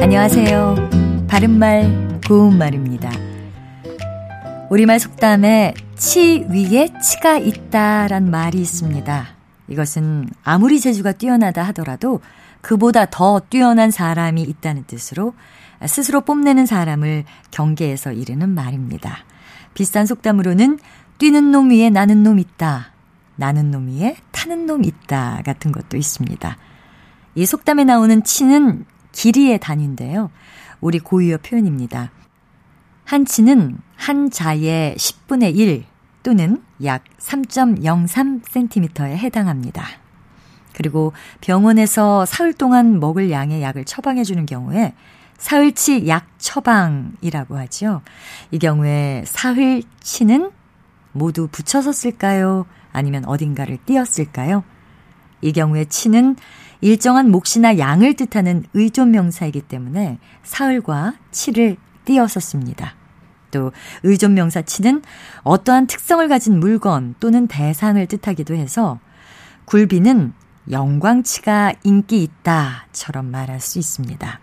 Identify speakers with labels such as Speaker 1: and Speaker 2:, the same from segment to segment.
Speaker 1: 안녕하세요. 바른말, 고운말입니다. 우리말 속담에 치 위에 치가 있다란 말이 있습니다. 이것은 아무리 재주가 뛰어나다 하더라도 그보다 더 뛰어난 사람이 있다는 뜻으로 스스로 뽐내는 사람을 경계해서 이르는 말입니다. 비싼 속담으로는 뛰는 놈 위에 나는 놈 있다. 나는 놈 위에 타는 놈 있다. 같은 것도 있습니다. 이 속담에 나오는 치는 길이의 단위인데요. 우리 고유어 표현입니다. 한 치는 한 자의 10분의 1 또는 약 3.03cm에 해당합니다. 그리고 병원에서 사흘 동안 먹을 양의 약을 처방해 주는 경우에 사흘치 약 처방이라고 하죠. 이 경우에 사흘치는 모두 붙여서 쓸까요? 아니면 어딘가를 띄었을까요? 이 경우에 치는 일정한 몫이나 양을 뜻하는 의존명사이기 때문에 사흘과 치를 띄어서 씁니다. 또 의존명사 치는 어떠한 특성을 가진 물건 또는 대상을 뜻하기도 해서 굴비는 영광치가 인기 있다처럼 말할 수 있습니다.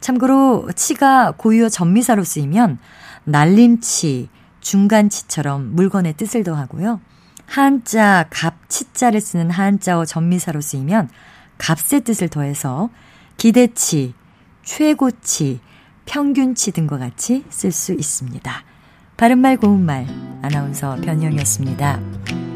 Speaker 1: 참고로 치가 고유어 전미사로 쓰이면 날림치, 중간치처럼 물건의 뜻을 더하고요. 한자, 갑치자를 쓰는 한자어 전미사로 쓰이면 값의 뜻을 더해서 기대치, 최고치, 평균치 등과 같이 쓸 수 있습니다. 바른말 고운말 아나운서 변형이었습니다.